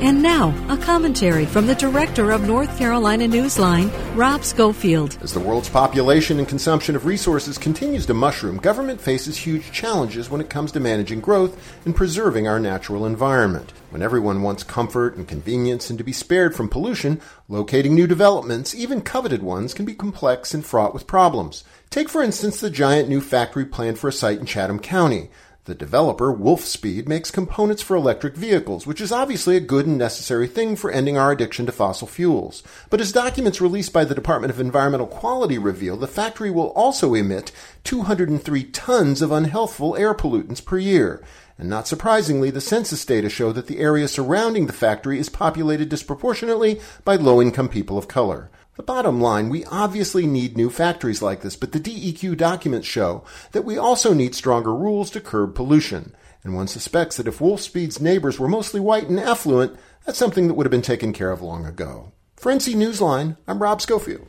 And now, a commentary from the director of North Carolina Newsline, Rob Schofield. As the world's population and consumption of resources continues to mushroom, government faces huge challenges when it comes to managing growth and preserving our natural environment. When everyone wants comfort and convenience and to be spared from pollution, locating new developments, even coveted ones, can be complex and fraught with problems. Take, for instance, the giant new factory planned for a site in Chatham County. The developer, Wolfspeed, makes components for electric vehicles, which is obviously a good and necessary thing for ending our addiction to fossil fuels. But as documents released by the Department of Environmental Quality reveal, the factory will also emit 203 tons of unhealthful air pollutants per year. And not surprisingly, the census data show that the area surrounding the factory is populated disproportionately by low income people of color. The bottom line, we obviously need new factories like this, but the DEQ documents show that we also need stronger rules to curb pollution. And one suspects that if Wolfspeed's neighbors were mostly white and affluent, that's something that would have been taken care of long ago. For NC Newsline, I'm Rob Schofield.